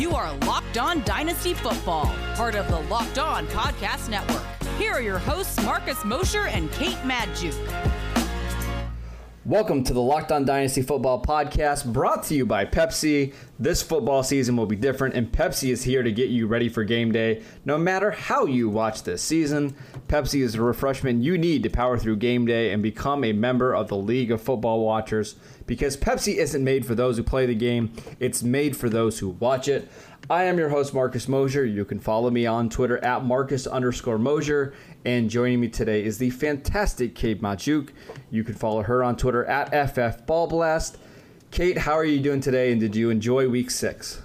You are Locked On Dynasty Football, part of the Locked On Podcast Network. Here are your hosts, Marcus Mosher and Kate Magdziuk. Welcome to the Locked On Dynasty Football Podcast, brought to you by Pepsi. This football season will be different, and Pepsi is here to get you ready for game day. No matter how you watch this season, Pepsi is the refreshment you need to power through game day and become a member of the League of Football Watchers. Because Pepsi isn't made for those who play the game, it's made for those who watch it. I am your host, Marcus Mosher. You can follow me on Twitter at Marcus underscore Mosher. And joining me today is the fantastic Kate Magdziuk. You can follow her on Twitter at FFBallBlast. Kate, how are you doing today, and did you enjoy week six?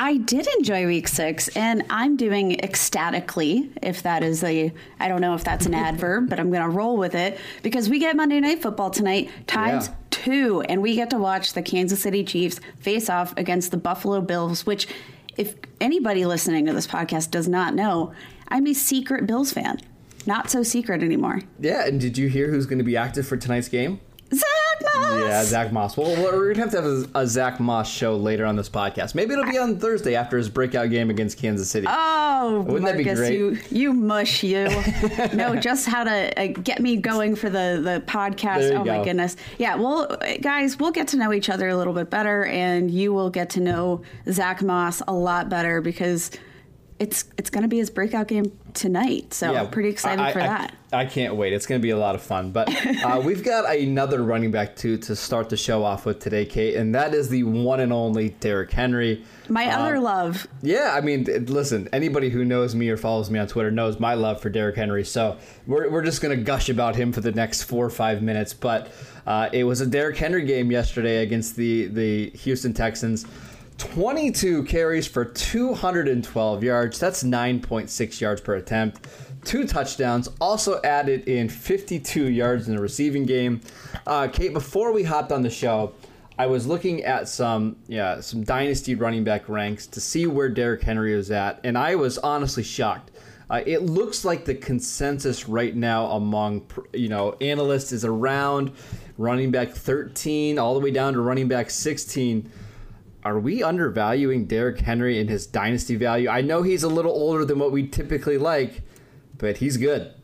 I did enjoy week six, and I'm doing ecstatically, if that is a, I don't know if that's an adverb, but I'm going to roll with it because we get Monday Night Football tonight, times yeah. two, and we get to watch the Kansas City Chiefs face off against the Buffalo Bills, which, if anybody listening to this podcast does not know, I'm a secret Bills fan not so secret anymore. Yeah, and did you hear who's going to be active for tonight's game? Moss. Yeah, Zach Moss. Well, we're gonna have to have a, a, Zach Moss show later on this podcast. Maybe it'll be on Thursday after his breakout game against Kansas City. Oh, wouldn't Marcus, that be great? You, you mush, you. no, just how to uh, get me going for the the podcast. Oh go. my goodness. Yeah. Well, guys, we'll get to know each other a little bit better, and you will get to know Zach Moss a lot better because it's it's going to be his breakout game tonight. So yeah, pretty excited I, for I, that. I, I, can't wait. It's going to be a lot of fun. But uh, we've got another running back to to start the show off with today, Kate, and that is the one and only Derrick Henry. My um, other love. Yeah, I mean, listen, anybody who knows me or follows me on Twitter knows my love for Derrick Henry. So we're we're just going to gush about him for the next four or five minutes. But uh, it was a Derrick Henry game yesterday against the the Houston Texans. 22 carries for 212 yards. That's 9.6 yards per attempt. Two touchdowns. Also added in 52 yards in the receiving game. Uh, Kate, before we hopped on the show, I was looking at some yeah some dynasty running back ranks to see where Derrick Henry was at, and I was honestly shocked. Uh, it looks like the consensus right now among you know analysts is around running back 13 all the way down to running back 16 are we undervaluing Derrick Henry in his dynasty value? I know he's a little older than what we typically like, but he's good.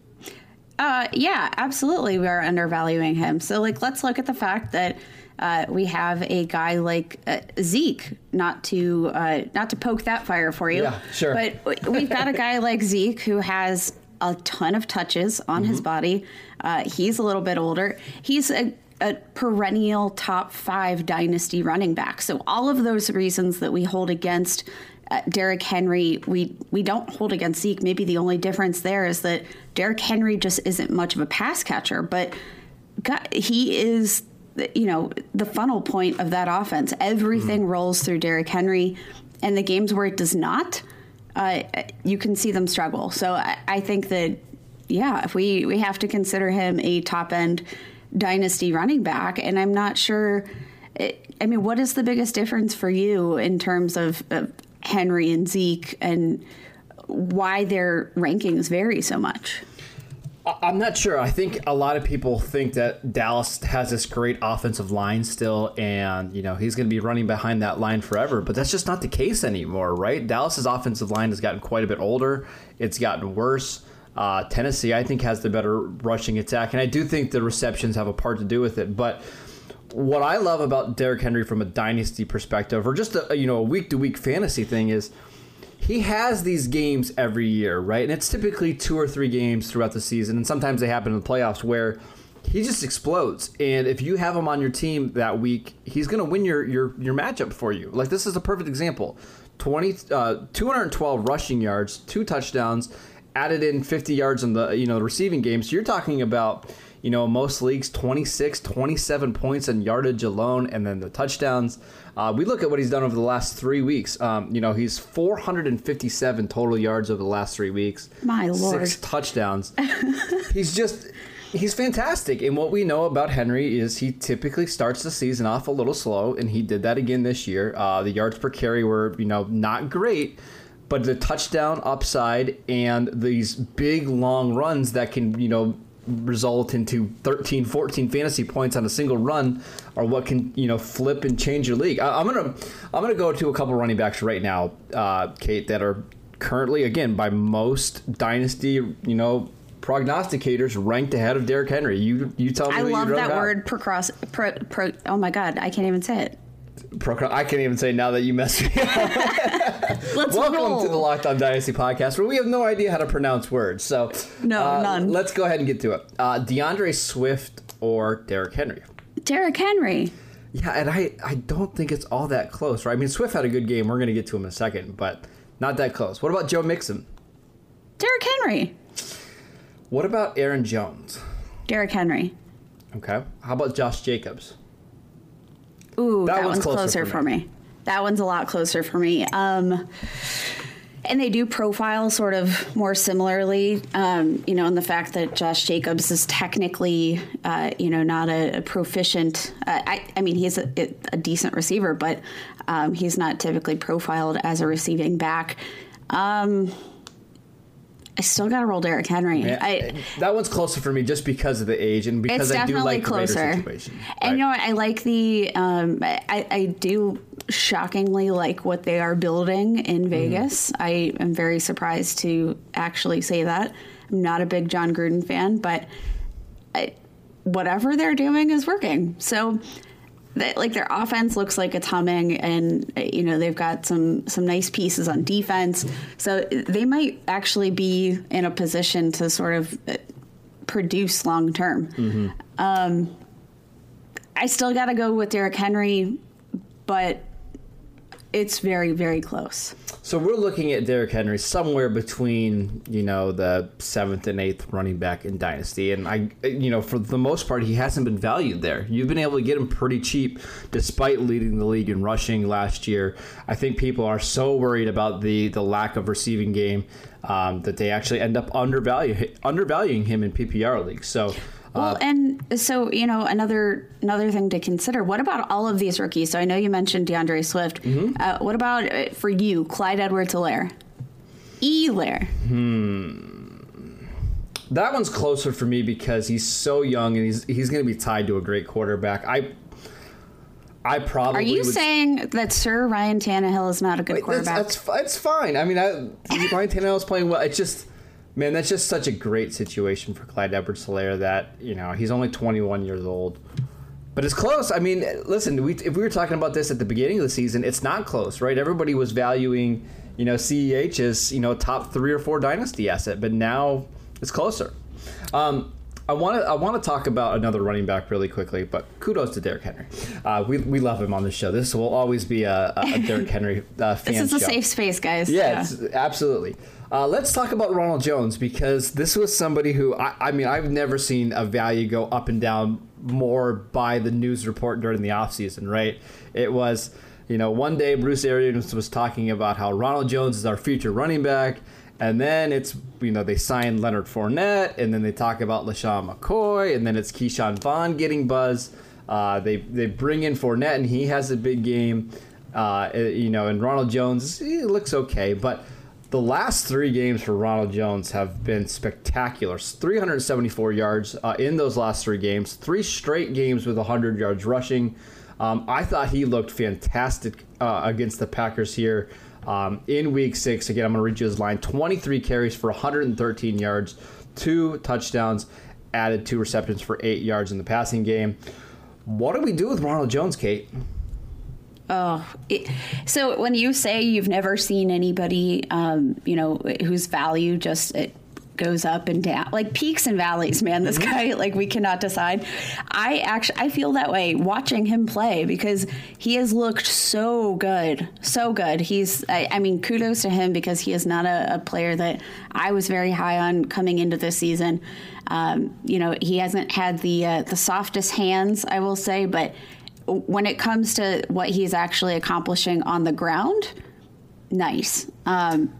Uh, yeah, absolutely. We are undervaluing him. So, like, let's look at the fact that uh, we have a guy like uh, Zeke. Not to uh, not to poke that fire for you, yeah, sure. But we've got a guy like Zeke who has a ton of touches on mm-hmm. his body. Uh, he's a little bit older. He's a a perennial top five dynasty running back. So all of those reasons that we hold against uh, Derrick Henry, we we don't hold against Zeke. Maybe the only difference there is that Derrick Henry just isn't much of a pass catcher, but God, he is you know the funnel point of that offense. Everything mm. rolls through Derrick Henry, and the games where it does not, uh, you can see them struggle. So I, I think that yeah, if we we have to consider him a top end dynasty running back, and I'm not sure. I mean, what is the biggest difference for you in terms of, of Henry and Zeke, and why their rankings vary so much? I'm not sure. I think a lot of people think that Dallas has this great offensive line still, and you know he's going to be running behind that line forever. But that's just not the case anymore, right? Dallas's offensive line has gotten quite a bit older. It's gotten worse. Uh, Tennessee, I think, has the better rushing attack, and I do think the receptions have a part to do with it. But what I love about Derrick Henry from a dynasty perspective, or just a you know a week to week fantasy thing, is he has these games every year, right? And it's typically two or three games throughout the season, and sometimes they happen in the playoffs where he just explodes. And if you have him on your team that week, he's going to win your, your your matchup for you. Like this is a perfect example. 20 uh, 212 rushing yards, two touchdowns, added in 50 yards in the you know the receiving game. So you're talking about you know most leagues 26, 27 points in yardage alone, and then the touchdowns. Uh, we look at what he's done over the last three weeks. Um, you know he's 457 total yards over the last three weeks. My lord, six touchdowns. he's just. He's fantastic. And what we know about Henry is he typically starts the season off a little slow, and he did that again this year. Uh, the yards per carry were, you know, not great, but the touchdown upside and these big long runs that can, you know, result into 13, 14 fantasy points on a single run are what can you know flip and change your league. I, am gonna I'm gonna go to a couple running backs right now, uh, Kate, that are currently again by most dynasty you know prognosticators ranked ahead of Derrick Henry. You you tell me. I love that word. Procros, pro, pro, oh my god, I can't even say it. Procro- I can't even say now that you messed me up. Welcome roll. to the Locked On Dynasty podcast, where we have no idea how to pronounce words. So no, uh, none. Let's go ahead and get to it. Uh, DeAndre Swift or Derrick Henry? Derrick Henry. Yeah, and I, I don't think it's all that close, right? I mean, Swift had a good game. We're going to get to him in a second, but not that close. What about Joe Mixon? Derrick Henry. What about Aaron Jones? Derrick Henry. Okay. How about Josh Jacobs? Ooh, that, that one's, one's, closer, closer for, me. for, me. That one's a lot closer for me. Um, and they do profile sort of more similarly, um, you know, in the fact that Josh Jacobs is technically, uh, you know, not a, a proficient. Uh, I, I, mean, he's a, a decent receiver, but um, he's not typically profiled as a receiving back. Um, still got to roll Derrick Henry. Yeah, I, that one's closer for me just because of the age and because I do like closer. the situation. Right? And you know, what? I like the. Um, I, I do shockingly like what they are building in mm-hmm. Vegas. Mm. I am very surprised to actually say that. I'm not a big Jon Gruden fan, but I, whatever they're doing is working. So that, like their offense looks like it's humming and you know they've got some some nice pieces on defense so they might actually be in a position to sort of uh, produce long term mm-hmm. um, i still got to go with Derrick henry but it's very very close so we're looking at Derrick Henry somewhere between you know the seventh and eighth running back in dynasty, and I you know for the most part he hasn't been valued there. You've been able to get him pretty cheap despite leading the league in rushing last year. I think people are so worried about the the lack of receiving game um, that they actually end up undervalue undervaluing him in PPR leagues. So well, uh, and so you know another another thing to consider. What about all of these rookies? So I know you mentioned DeAndre Swift. Mm-hmm. Uh, what about uh, for you, Clyde Edwards-Helaire? Elaire. Hmm. That one's closer for me because he's so young and he's he's going to be tied to a great quarterback. I I probably. Are you would, saying that Sir Ryan Tannehill is not a good quarterback? That's, that's, that's fine. I mean, I, Ryan Tannehill is playing well. It's just Man, that's just such a great situation for Clyde Edwards-Helaire that, you know, he's only 21 years old. But it's close. I mean, listen, we, if we were talking about this at the beginning of the season, it's not close, right? Everybody was valuing, you know, CEH as, you know, top three or four dynasty asset, but now it's closer. Um, I want to I want to talk about another running back really quickly, but kudos to Derrick Henry. Uh, we, we love him on the show. This will always be a, a Derrick Henry uh, fan. this is a show. safe space, guys. Yeah, yeah. absolutely. Uh, let's talk about Ronald Jones because this was somebody who I, I, mean I've never seen a value go up and down more by the news report during the offseason, right? It was, you know, one day Bruce Arians was talking about how Ronald Jones is our future running back, and then it's you know they signed Leonard Fournette, and then they talk about LeSean McCoy, and then it's Ke'Shawn Vaughn getting buzz. Uh, they they bring in Fournette, and he has a big game. Uh, you know, and Ronald Jones, he looks okay, but the last three games for Ronald Jones have been spectacular. 374 yards uh, in those last three games, three straight games with 100 yards rushing. Um, I thought he looked fantastic uh, against the Packers here um, in week six. Again, I'm going to read you his line 23 carries for 113 yards, two touchdowns, added two receptions for eight yards in the passing game. What do we do with Ronald Jones, Kate? Oh, it, so when you say you've never seen anybody, um, you know, whose value just it goes up and down, like peaks and valleys, man. This mm-hmm. guy, like, we cannot decide. I actually, I feel that way watching him play because he has looked so good, so good. He's, I, I mean, kudos to him because he is not a, a, player that I was very high on coming into this season. Um, you know, he hasn't had the uh, the softest hands, I will say, but when it comes to what he's actually accomplishing on the ground, nice. Um,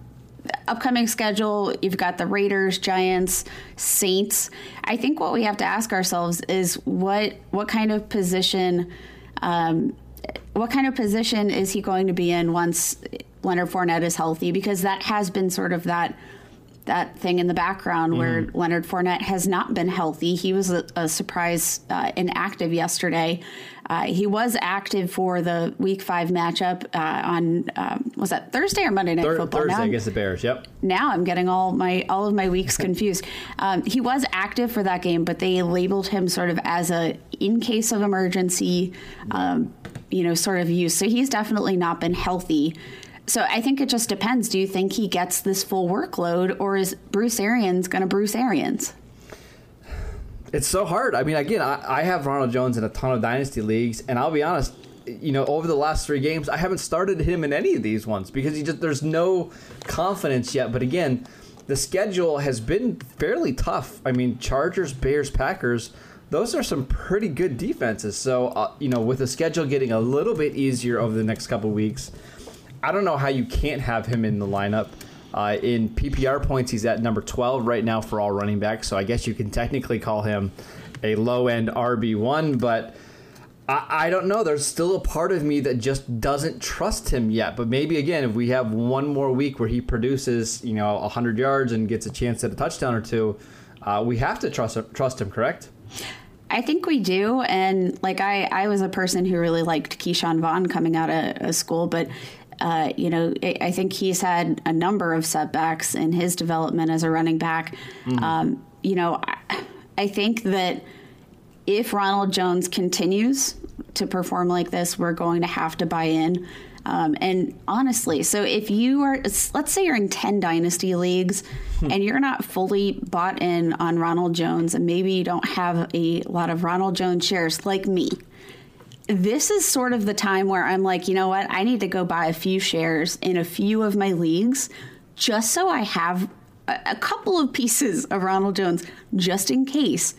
upcoming schedule, you've got the Raiders, Giants, Saints. I think what we have to ask ourselves is what what kind of position, um, what kind of position is he going to be in once Leonard Fournette is healthy? Because that has been sort of that that thing in the background where Mm-hmm. Leonard Fournette has not been healthy. He was a, a surprise uh, inactive yesterday. Uh, he was active for the Week Five matchup uh, on um, was that Thursday or Monday Night Football? Thursday Now- against the Bears. Yep. now I'm getting all my all of my weeks confused. Um, he was active for that game, but they labeled him sort of as a in case of emergency, um, you know, sort of use. So he's definitely not been healthy. So I think it just depends. Do you think he gets this full workload, or is Bruce Arians going to Bruce Arians? It's so hard. I mean, again, I, I have Ronald Jones in a ton of dynasty leagues, and I'll be honest. You know, over the last three games, I haven't started him in any of these ones because he just there's no confidence yet. But again, the schedule has been fairly tough. I mean, Chargers, Bears, Packers, those are some pretty good defenses. So, uh, you know, with the schedule getting a little bit easier over the next couple weeks, I don't know how you can't have him in the lineup. Uh, in PPR points, he's at number 12 right now for all running backs. So I guess you can technically call him a low end RB1, but I, I don't know. There's still a part of me that just doesn't trust him yet. But maybe again, if we have one more week where he produces, you know, 100 yards and gets a chance at a touchdown or two, uh, we have to trust trust him. Correct? I think we do. And like I, I was a person who really liked Ke'Shawn Vaughn coming out of, of school, but uh, you know, I, think he's had a number of setbacks in his development as a running back. Um, you know, I, I think that if Ronald Jones continues to perform like this, we're going to have to buy in. Um, and honestly, so if you are, let's say you're in 10 dynasty leagues and you're not fully bought in on Ronald Jones, and maybe you don't have a lot of Ronald Jones shares like me, this is sort of the time where I'm like, you know what? I need to go buy a few shares in a few of my leagues just so I have a, a couple of pieces of Ronald Jones just in case.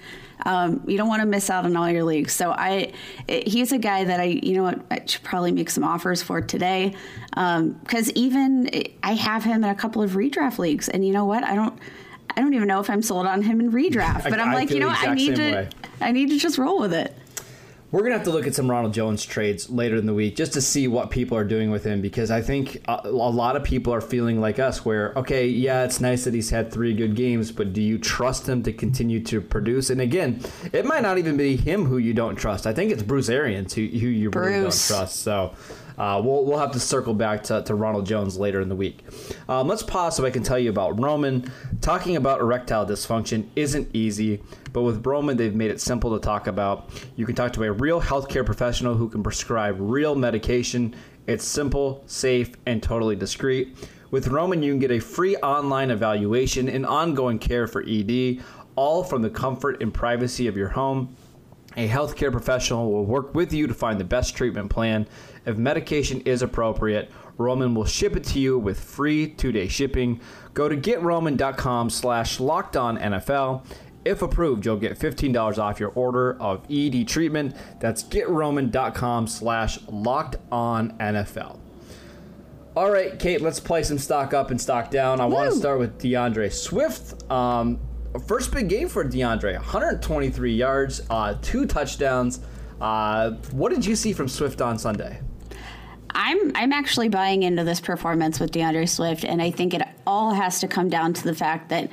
Um, you don't want to miss out on all your leagues. So I, it, he's a guy that I, you know what, I should probably make some offers for today. Um, because even eh, I have him in a couple of redraft leagues, and you know what, I don't. I don't even know if I'm sold on him in redraft, but I- I'm I like, you know, what, I need to, way. I need to just roll with it. We're gonna have to look at some Ronald Jones trades later in the week just to see what people are doing with him because I think a, a lot of people are feeling like us, where okay, yeah, it's nice that he's had three good games, but do you trust him to continue to produce? And again, it might not even be him who you don't trust. I think it's Bruce Arians who, who you really don't trust. So. Uh, we'll, we'll have to circle back to, to Ronald Jones later in the week. Um, let's pause so I can tell you about Roman. Talking about erectile dysfunction isn't easy, but with Roman, they've made it simple to talk about. You can talk to a real healthcare professional who can prescribe real medication. It's simple, safe, and totally discreet. With Roman, you can get a free online evaluation and ongoing care for ED, all from the comfort and privacy of your home. A healthcare professional will work with you to find the best treatment plan. If medication is appropriate, Roman will ship it to you with free two-day shipping. Go to getroman.com slash NFL. If approved, you'll get $15 off your order of ED treatment. That's getroman.com slash NFL. All right, Kate, let's play some stock up and stock down. I want to start with DeAndre Swift. Um, first big game for DeAndre 123 yards, uh, two touchdowns. Uh, what did you see from Swift on Sunday? I'm I'm actually buying into this performance with DeAndre Swift, and I think it all has to come down to the fact that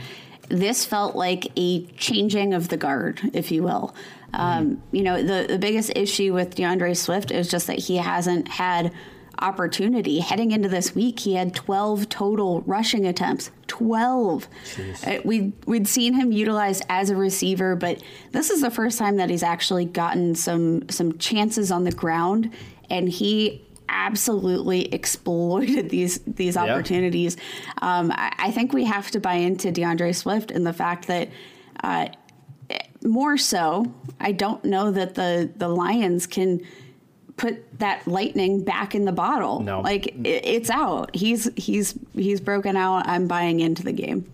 this felt like a changing of the guard, if you will. Um, you know, the the biggest issue with DeAndre Swift is just that he hasn't had opportunity heading into this week. He had 12 total rushing attempts. 12. Uh, we we'd seen him utilized as a receiver, but this is the first time that he's actually gotten some some chances on the ground, and he absolutely exploited these these Yeah. opportunities. Um, I, I think we have to buy into DeAndre Swift and the fact that. Uh, more so, I don't know that the the Lions can put that lightning back in the bottle. No. like it, it's out. He's he's he's broken out. I'm buying into the game.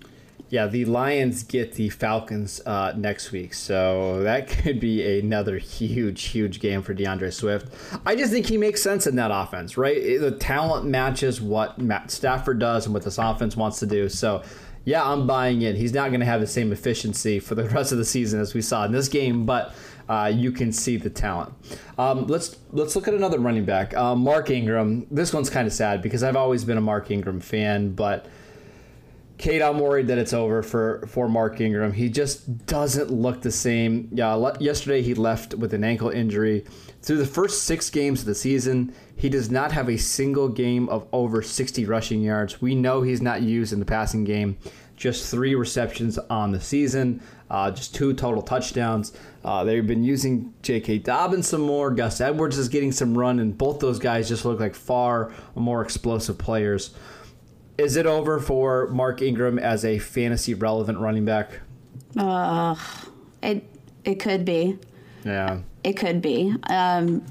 Yeah, the Lions get the Falcons uh, next week, so that could be another huge, huge game for DeAndre Swift. I just think he makes sense in that offense, right? The talent matches what Matt Stafford does and what this offense wants to do. So, yeah, I'm buying in. He's not going to have the same efficiency for the rest of the season as we saw in this game, but uh, you can see the talent. Um, let's let's look at another running back, uh, Mark Ingram. This one's kind of sad because I've always been a Mark Ingram fan, but Kate, I'm worried that it's over for, for Mark Ingram. He just doesn't look the same. Yeah, yesterday he left with an ankle injury. Through the first six games of the season, he does not have a single game of over 60 rushing yards. We know he's not used in the passing game. Just three receptions on the season, uh, just two total touchdowns. Uh, they've been using J.K. Dobbins some more. Gus Edwards is getting some run, and both those guys just look like far more explosive players. Is it over for Mark Ingram as a fantasy relevant running back? Uh, it it could be. Yeah. It could be. Um,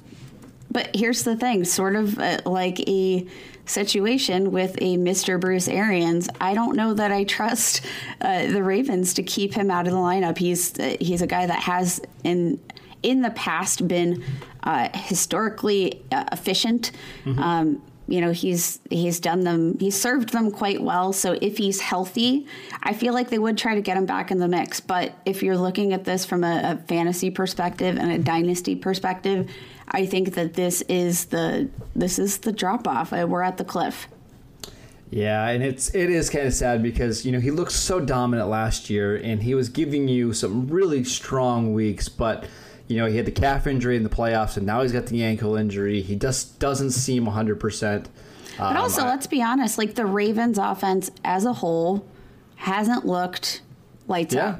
but here's the thing sort of uh, like a situation with a Mr. Bruce Arians, I don't know that I trust uh, the Ravens to keep him out of the lineup. He's uh, he's a guy that has in in the past been uh, historically efficient. Mm-hmm. Um, you know he's he's done them he's served them quite well. So if he's healthy i feel like they would try to get him back in the mix. But if you're looking at this from a, a fantasy perspective and a dynasty perspective i think that this is the this is the drop off. Uh, we're at the cliff. Yeah, and it's it is kind of sad because you know he looked so dominant last year, and he was giving you some really strong weeks, but you know, he had the calf injury in the playoffs, and now he's got the ankle injury. He just doesn't seem 100%. Um, but also, I, let's be honest, like the Ravens offense as a whole hasn't looked lights yeah.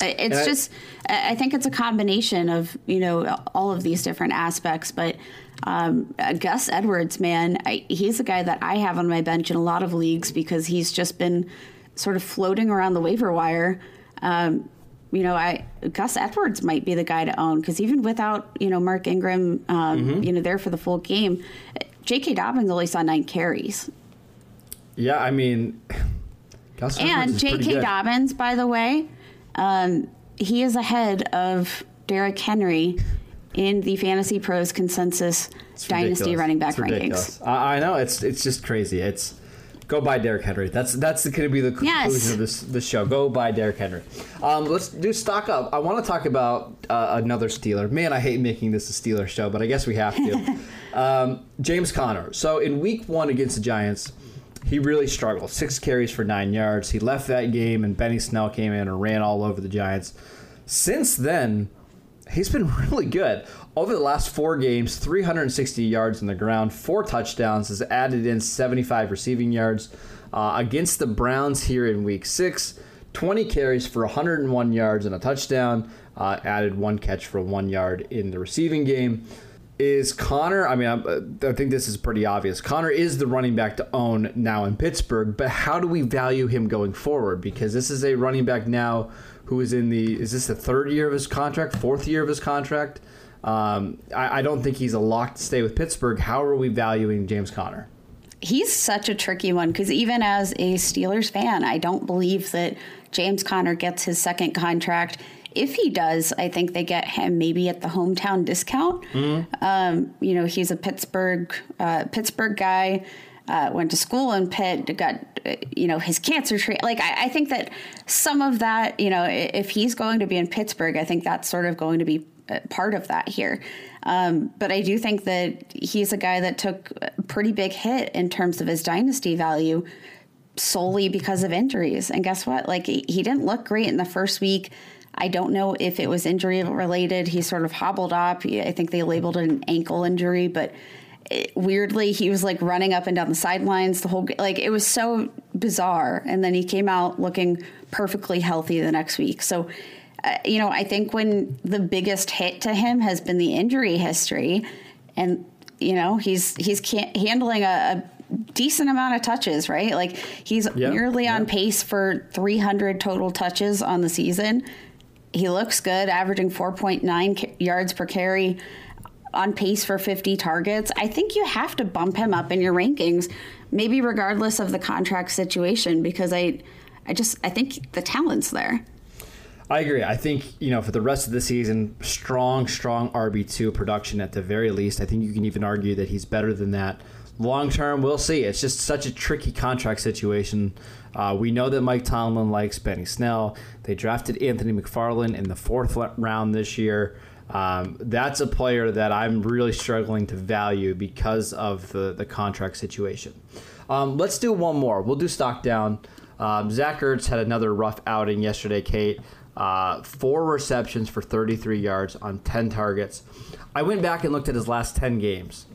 It's and just, I, I, think it's a combination of, you know, all of these different aspects. But um, Gus Edwards, man, I, he's a guy that I have on my bench in a lot of leagues because he's just been sort of floating around the waiver wire. Um, you know, I Gus Edwards might be the guy to own because even without you know Mark Ingram, um, mm-hmm. you know, there for the full game, J.K. Dobbins only saw nine carries. Yeah, I mean, Gus and J.K. Dobbins, by the way, um, he is ahead of Derrick Henry in the Fantasy Pros consensus dynasty running back rankings. I, I know it's it's just crazy. It's Go buy Derrick Henry. That's that's going to be the conclusion yes. of this this show. Go buy Derrick Henry. Um, let's do stock up. I want to talk about uh, another Steeler. Man, I hate making this a Steeler show, but I guess we have to. um, James Conner. So in Week One against the Giants, he really struggled. Six carries for nine yards. He left that game, and Benny Snell came in and ran all over the Giants. Since then, he's been really good. Over the last four games, 360 yards on the ground, four touchdowns, has added in 75 receiving yards. Uh, against the Browns here in week six, 20 carries for 101 yards and a touchdown, uh, added one catch for one yard in the receiving game. Is Conner, I mean, I, I think this is pretty obvious. Conner is the running back to own now in Pittsburgh, but how do we value him going forward? Because this is a running back now who is in the, is this the third year of his contract, fourth year of his contract? Um, I, I, don't think he's a lock to stay with Pittsburgh. How are we valuing James Conner? He's such a tricky one because even as a Steelers fan, I don't believe that James Conner gets his second contract. If he does, I think they get him maybe at the hometown discount. Mm-hmm. Um, you know, he's a Pittsburgh uh, Pittsburgh guy. Uh, went to school in Pitt, got you know his cancer treatment. Like I, I, think that some of that, you know, if he's going to be in Pittsburgh, I think that's sort of going to be part of that here. Um, but I do think that he's a guy that took a pretty big hit in terms of his dynasty value solely because of injuries. And guess what? Like he didn't look great in the first week. I don't know if it was injury related. He sort of hobbled up. I think they labeled it an ankle injury, but it, weirdly he was like running up and down the sidelines the whole like it was so bizarre and then he came out looking perfectly healthy the next week so uh, you know, I think when the biggest hit to him has been the injury history, and you know he's he's handling a, a decent amount of touches, right? Like he's yep, nearly yep. on pace for 300 total touches on the season. He looks good, averaging 4.9 yards per carry, on pace for 50 targets. I think you have to bump him up in your rankings, maybe regardless of the contract situation, because I, I just I think the talent's there. I agree. I think, you know, for the rest of the season, strong, strong RB2 production at the very least. I think you can even argue that he's better than that. Long term, we'll see. It's just such a tricky contract situation. Uh, we know that Mike Tomlin likes Benny Snell. They drafted Anthony McFarland in the fourth round this year. Um, that's a player that I'm really struggling to value because of the, the contract situation. Um, let's do one more. We'll do stock down. Um, Zach Ertz had another rough outing yesterday, Kate. Uh, four receptions for 33 yards on 10 targets. I went back and looked at his last 10 games.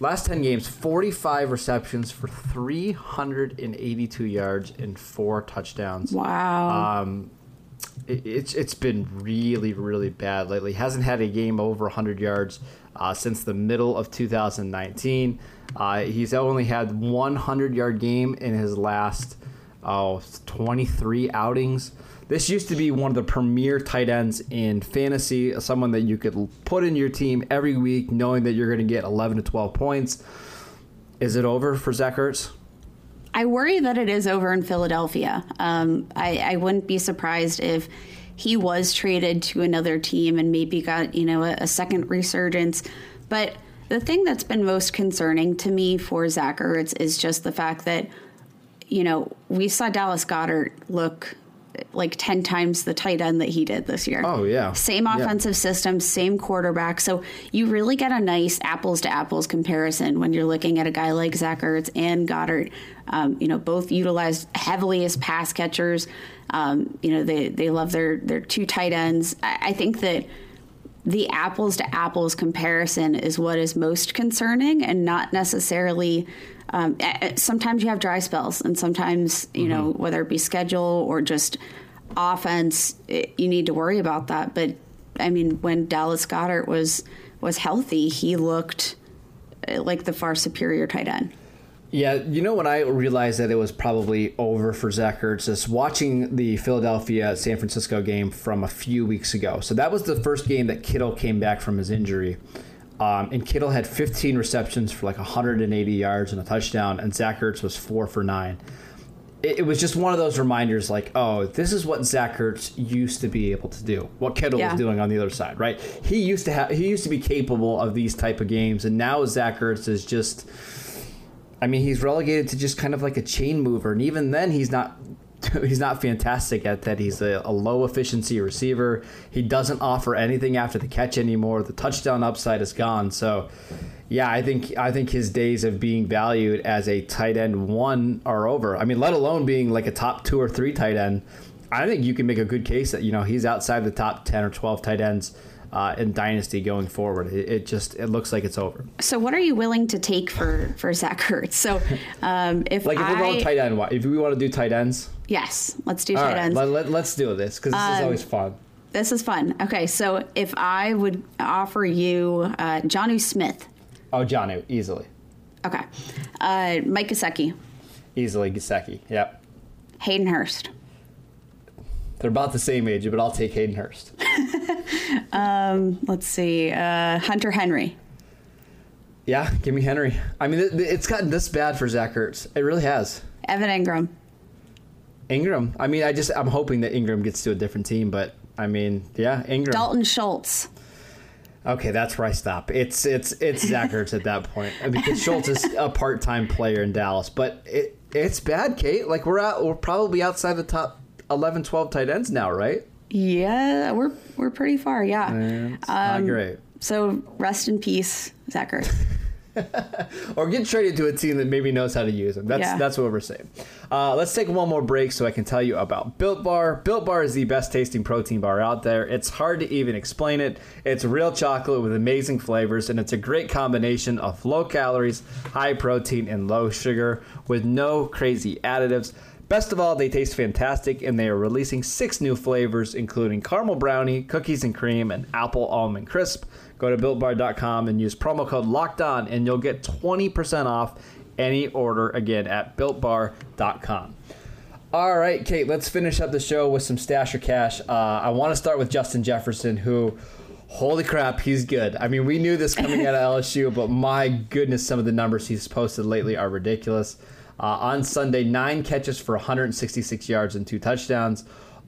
Last 10 games, 45 receptions for 382 yards and four touchdowns. Wow. Um, it, it's it's been really really bad lately. Hasn't had a game over 100 yards uh, since the middle of 2019. Uh, he's only had 100 yard game in his last oh 23 outings. This used to be one of the premier tight ends in fantasy, someone that you could put in your team every week, knowing that you're going to get 11 to 12 points. Is it over for Zach Ertz? I worry that it is over in Philadelphia. Um, I, I, wouldn't be surprised if he was traded to another team and maybe got you know a, a, second resurgence. But the thing that's been most concerning to me for Zach Ertz is just the fact that you know we saw Dallas Goedert look like 10 times the tight end that he did this year. Oh, yeah. Same offensive yeah. system, same quarterback. So you really get a nice apples to apples comparison when you're looking at a guy like Zach Ertz and Goedert. Um, you know, both utilized heavily as pass catchers. Um, you know, they, they love their, their two tight ends. I, I think that the apples to apples comparison is what is most concerning and not necessarily um, sometimes you have dry spells, and sometimes you mm-hmm. know whether it be schedule or just offense, it, you need to worry about that. But I mean, when Dallas Goedert was was healthy, he looked uh, like the far superior tight end. Yeah, you know when I realized that it was probably over for Zach Ertz is watching the Philadelphia San Francisco game from a few weeks ago. So that was the first game that Kittle came back from his injury. Um, and Kittle had 15 receptions for like 180 yards and a touchdown, and Zach Ertz was four for nine. It, it, was just one of those reminders, like, oh, this is what Zach Ertz used to be able to do. What Kittle yeah. was doing on the other side, right? He used to have, he used to be capable of these type of games, and now Zach Ertz is just. I mean, he's relegated to just kind of like a chain mover, and even then, he's not he's not fantastic at that. He's a, a, low efficiency receiver. He doesn't offer anything after the catch anymore. The touchdown upside is gone. So, yeah, I think I think his days of being valued as a tight end one are over. I mean, let alone being like a top two or three tight end. I think you can make a good case that you know he's outside the top ten or twelve tight ends uh, in dynasty going forward. It, it, just it looks like it's over. So, what are you willing to take for for Zach Ertz? So, um, if like if I, we're going tight end, if we want to do tight ends, yes, let's do All tight right, ends. Let, let, let's do this because this um, is always fun. This is fun. Okay, so if I would offer you uh, Jonnu Smith. Oh, Jonnu, easily. Okay. Uh, Mike Gesicki. Easily Gesicki, yep. Hayden Hurst. They're about the same age, but I'll take Hayden Hurst. um, let's see. Uh, Hunter Henry. Yeah, give me Henry. I mean, it's gotten this bad for Zach Ertz. It really has. Evan Engram. Engram. I mean, I just I'm hoping that Engram gets to a different team, but I mean, yeah, Engram. Dalton Schultz. Okay, that's where I stop. It's it's it's Zach Ertz at that point because Schultz is a part time player in Dallas, but it it's bad, Kate. Like we're out, we're probably outside the top 11, 12 tight ends now, right? Yeah, we're we're pretty far. Yeah, um, not great. So rest in peace, Zach Ertz. or get traded to a team that maybe knows how to use them. That's yeah. that's what we're saying. Uh, let's take one more break so I can tell you about Built Bar. Built Bar is the best tasting protein bar out there. It's hard to even explain it. It's real chocolate with amazing flavors, and it's a great combination of low calories, high protein, and low sugar with no crazy additives. Best of all, they taste fantastic, and they are releasing six new flavors, including caramel brownie, cookies and cream, and apple almond crisp. Go to builtbar.com and use promo code locked on, and you'll get 20% off any order again at builtbar.com. All right, Kate, let's finish up the show with some stash or cash. Uh, I want to start with Justin Jefferson, who, holy crap, he's good. I mean, we knew this coming out of LSU, but my goodness, some of the numbers he's posted lately are ridiculous. Uh, on Sunday, nine catches for 166 yards and two touchdowns.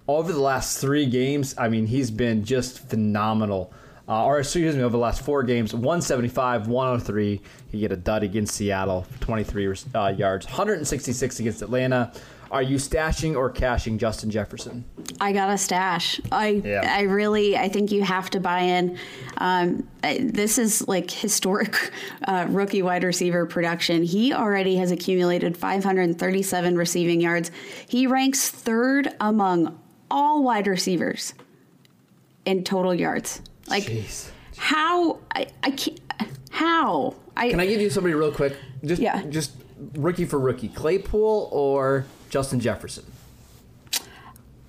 Over the last three games, I mean, he's been just phenomenal. Uh, or excuse me, over the last four games, 175, 103. He get a dud against Seattle, 23 uh, yards, 166 against Atlanta. Are you stashing or cashing Justin Jefferson? I got a stash. I yeah. I really I think you have to buy in. Um, this is like historic uh, rookie wide receiver production. He already has accumulated 537 receiving yards. He ranks third among all wide receivers in total yards. Like Jeez. how I, I can't how I can I give you somebody real quick? Just yeah. just rookie for rookie, Claypool or Justin Jefferson?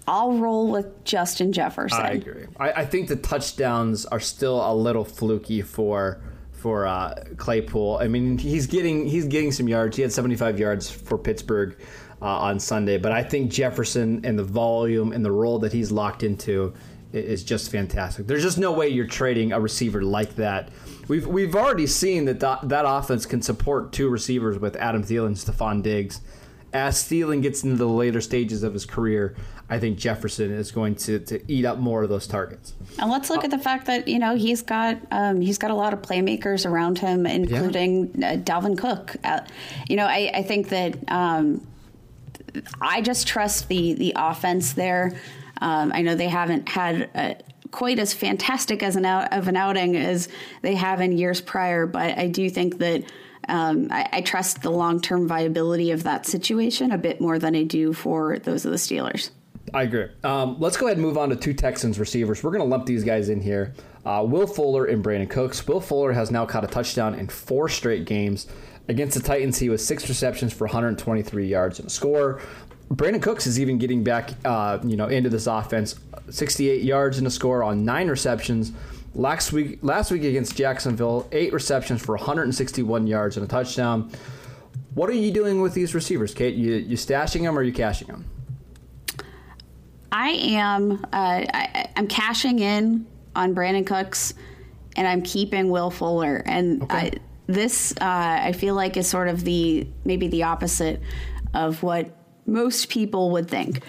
I'll roll with Justin Jefferson. I agree. I, I think the touchdowns are still a little fluky for for uh, Claypool. I mean, he's getting he's getting some yards. He had 75 yards for Pittsburgh uh, on Sunday, but I think Jefferson and the volume and the role that he's locked into is just fantastic. There's just no way you're trading a receiver like that. We've we've already seen that th- that offense can support two receivers with Adam Thielen, Stefon Diggs as Thielen gets into the later stages of his career, I think Jefferson is going to, to eat up more of those targets. And let's look uh, at the fact that you know he's got um, he's got a lot of playmakers around him, including yeah. uh, Dalvin Cook. Uh, you know, I, I think that um, I just trust the the offense there. Um, I know they haven't had. A, quite as fantastic as an out of an outing as they have in years prior, but I do think that um, I, I, trust the long term viability of that situation a bit more than I do for those of the Steelers. I agree. Um, let's go ahead and move on to two Texans receivers. We're going to lump these guys in here. Uh, Will Fuller and Brandin Cooks. Will Fuller has now caught a touchdown in four straight games. Against the Titans, he was six receptions for 123 yards and a score. Brandin Cooks is even getting back, uh, you know, into this offense. 68 yards and a score on nine receptions. Last week, last week against Jacksonville, eight receptions for 161 yards and a touchdown. What are you doing with these receivers, Kate? You you stashing them or you cashing them? I am. Uh, I, am cashing in on Brandin Cooks, and I'm keeping Will Fuller. And okay. I, this, uh, I feel like, is sort of the maybe the opposite of what most people would think.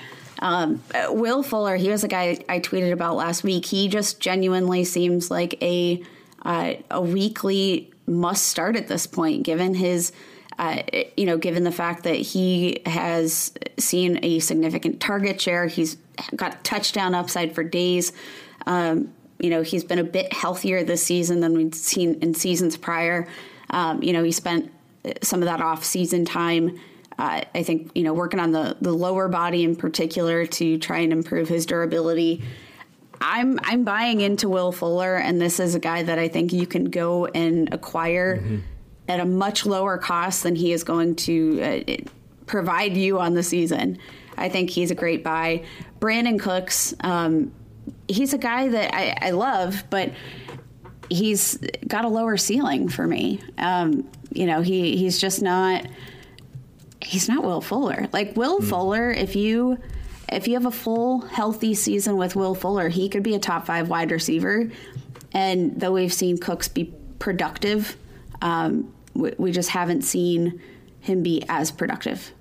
Um, Will Fuller, he was a guy I tweeted about last week. He just genuinely seems like a uh, a weekly must start at this point, given his. Uh, you know, given the fact that he has seen a significant target share, he's got touchdown upside for days. Um, you know, he's been a bit healthier this season than we've seen in seasons prior. Um, you know, he spent some of that off season time uh, I think you know working on the the lower body in particular to try and improve his durability. I'm I'm buying into Will Fuller, and this is a guy that I think you can go and acquire mm-hmm. at a much lower cost than he is going to uh, provide you on the season. I think he's a great buy. Brandin Cooks, um, he's a guy that I, I, love, but he's got a lower ceiling for me. Um, you know, he he's just not he's not Will Fuller. Like Will mm. Fuller, if you if you have a full healthy season with Will Fuller, he could be a top five wide receiver. And though we've seen Cooks be productive, um, we, we, just haven't seen him be as productive.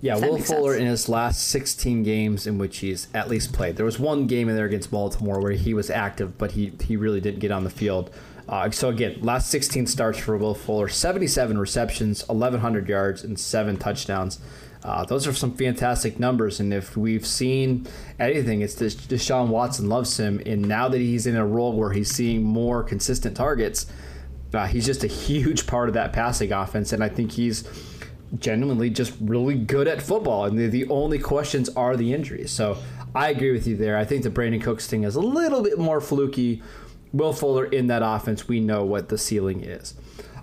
Yeah, Will Fuller sense. in his last 16 games in which he's at least played. There was one game in there against Baltimore where he was active, but he, he really didn't get on the field. Uh, so again, last 16 starts for Will Fuller, 77 receptions, 1,100 yards, and seven touchdowns. Uh, those are some fantastic numbers, and if we've seen anything, it's that Deshaun Watson loves him, and now that he's in a role where he's seeing more consistent targets, uh, he's just a huge part of that passing offense, and I think he's genuinely just really good at football. And the, the only questions are the injuries. So I agree with you there. I think the Brandin Cooks thing is a little bit more fluky Will Fuller in that offense, we know what the ceiling is.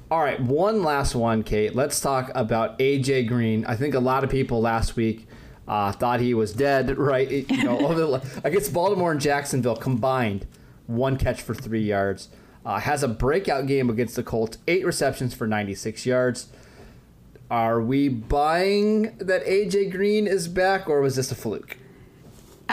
All right, one last one, Kate. Let's talk about AJ Green. I think a lot of people last week uh, thought he was dead, right? You know, against Baltimore and Jacksonville combined, one catch for three yards. Uh, has a breakout game against the Colts, eight receptions for 96 yards. Are we buying that AJ Green is back, or was this a fluke?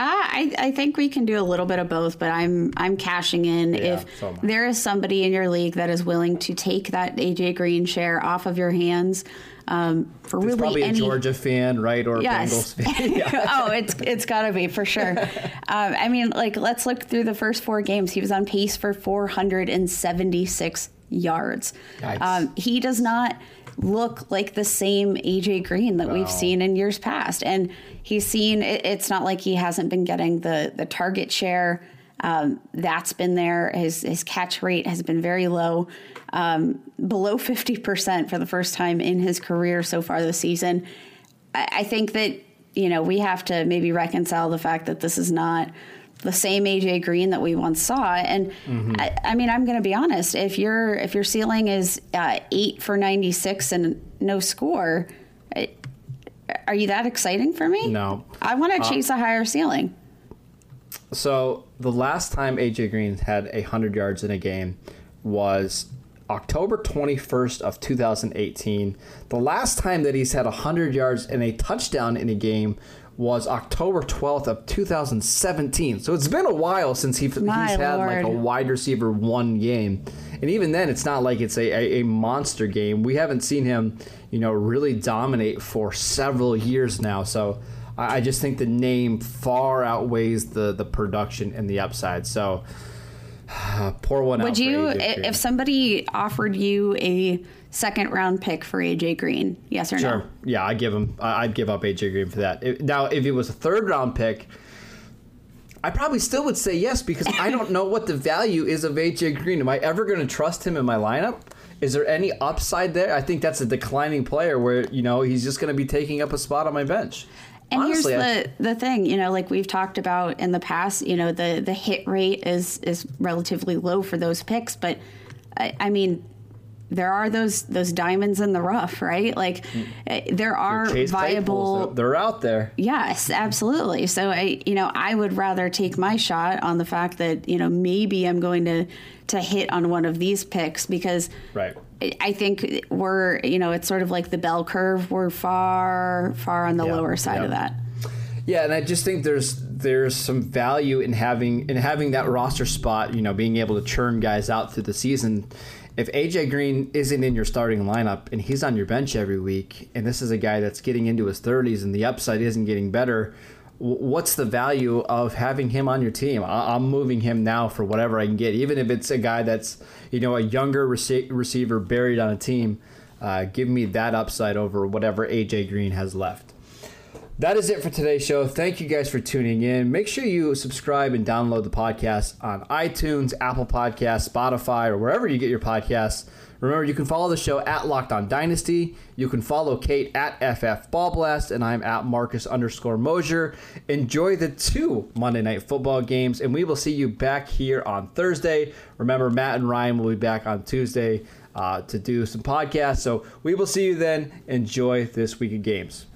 I, I think we can do a little bit of both, but I'm I'm cashing in Yeah, if so there is somebody in your league that is willing to take that AJ Green share off of your hands um, for It's really probably any a Georgia fan, right, or Yes. Bengals fan. Yeah. oh, it's it's got to be for sure. um, I mean, like let's look through the first four games. He was on pace for 476 yards. Um, he does not look like the same AJ Green that we've seen in years past, and he's seen. It, it's not like he hasn't been getting the the target share. Um, that's been there. His his catch rate has been very low, um, below fifty percent for the first time in his career so far this season. I, I think that you know we have to maybe reconcile the fact that this is not the same AJ Green that we once saw. And I, I mean, I'm going to be honest. If your if your ceiling is uh, eight for ninety six and no score, I- are you that exciting for me? No. I want to chase a higher ceiling. So the last time AJ Green had a hundred yards in a game was October 21st of 2018. The last time that he's had hundred yards and a touchdown in a game was October 12th of 2017. So it's been a while since he, he's had like a wide receiver one game. And even then, it's not like it's a, a, a monster game. We haven't seen him, you know, really dominate for several years now. So I, I just think the name far outweighs the, the production and the upside. So pour one out. Would you, AJ i- Green. if somebody offered you a second round pick for AJ Green, yes or Sure. no? Sure. Yeah, I'd give him. I- I'd give up AJ Green for that. If- now, if it was a third round pick, I probably still would say yes because I don't know what the value is of AJ Green. Am I ever going to trust him in my lineup? Is there any upside there? I think that's a declining player where you know he's just going to be taking up a spot on my bench. And Honestly, here's the the thing, you know, like we've talked about in the past, you know, the the hit rate is is relatively low for those picks, but I, I mean, there are those those diamonds in the rough, right? Like eh, there are Mm. Viable. they're, out there. Yes, absolutely. So I, you know, I would rather take my shot on the fact that you know maybe I'm going to to hit on one of these picks because Right. I- I think we're you know it's sort of like the bell curve. We're far far on the Yeah, lower side yeah. of that. Yeah, and I just think there's there's some value in having in having that roster spot. You know, being able to churn guys out through the season. If AJ Green isn't in your starting lineup and he's on your bench every week, and this is a guy that's getting into his 30s and the upside isn't getting better, what's the value of having him on your team? I'm moving him now for whatever I can get, even if it's a guy that's you know a younger rece- receiver buried on a team. Uh, give me that upside over whatever AJ Green has left. That is it for today's show. Thank you guys for tuning in. Make sure you subscribe and download the podcast on iTunes, Apple Podcasts, Spotify, or wherever you get your podcasts. Remember, you can follow the show at Locked On Dynasty. You can follow Kate at FF Ball Blast, and I'm at Marcus underscore Mosher. Enjoy the two Monday Night Football games, and we will see you back here on Thursday. Remember, Matt and Ryan will be back on Tuesday uh, to do some podcasts. So we will see you then. Enjoy this week of games.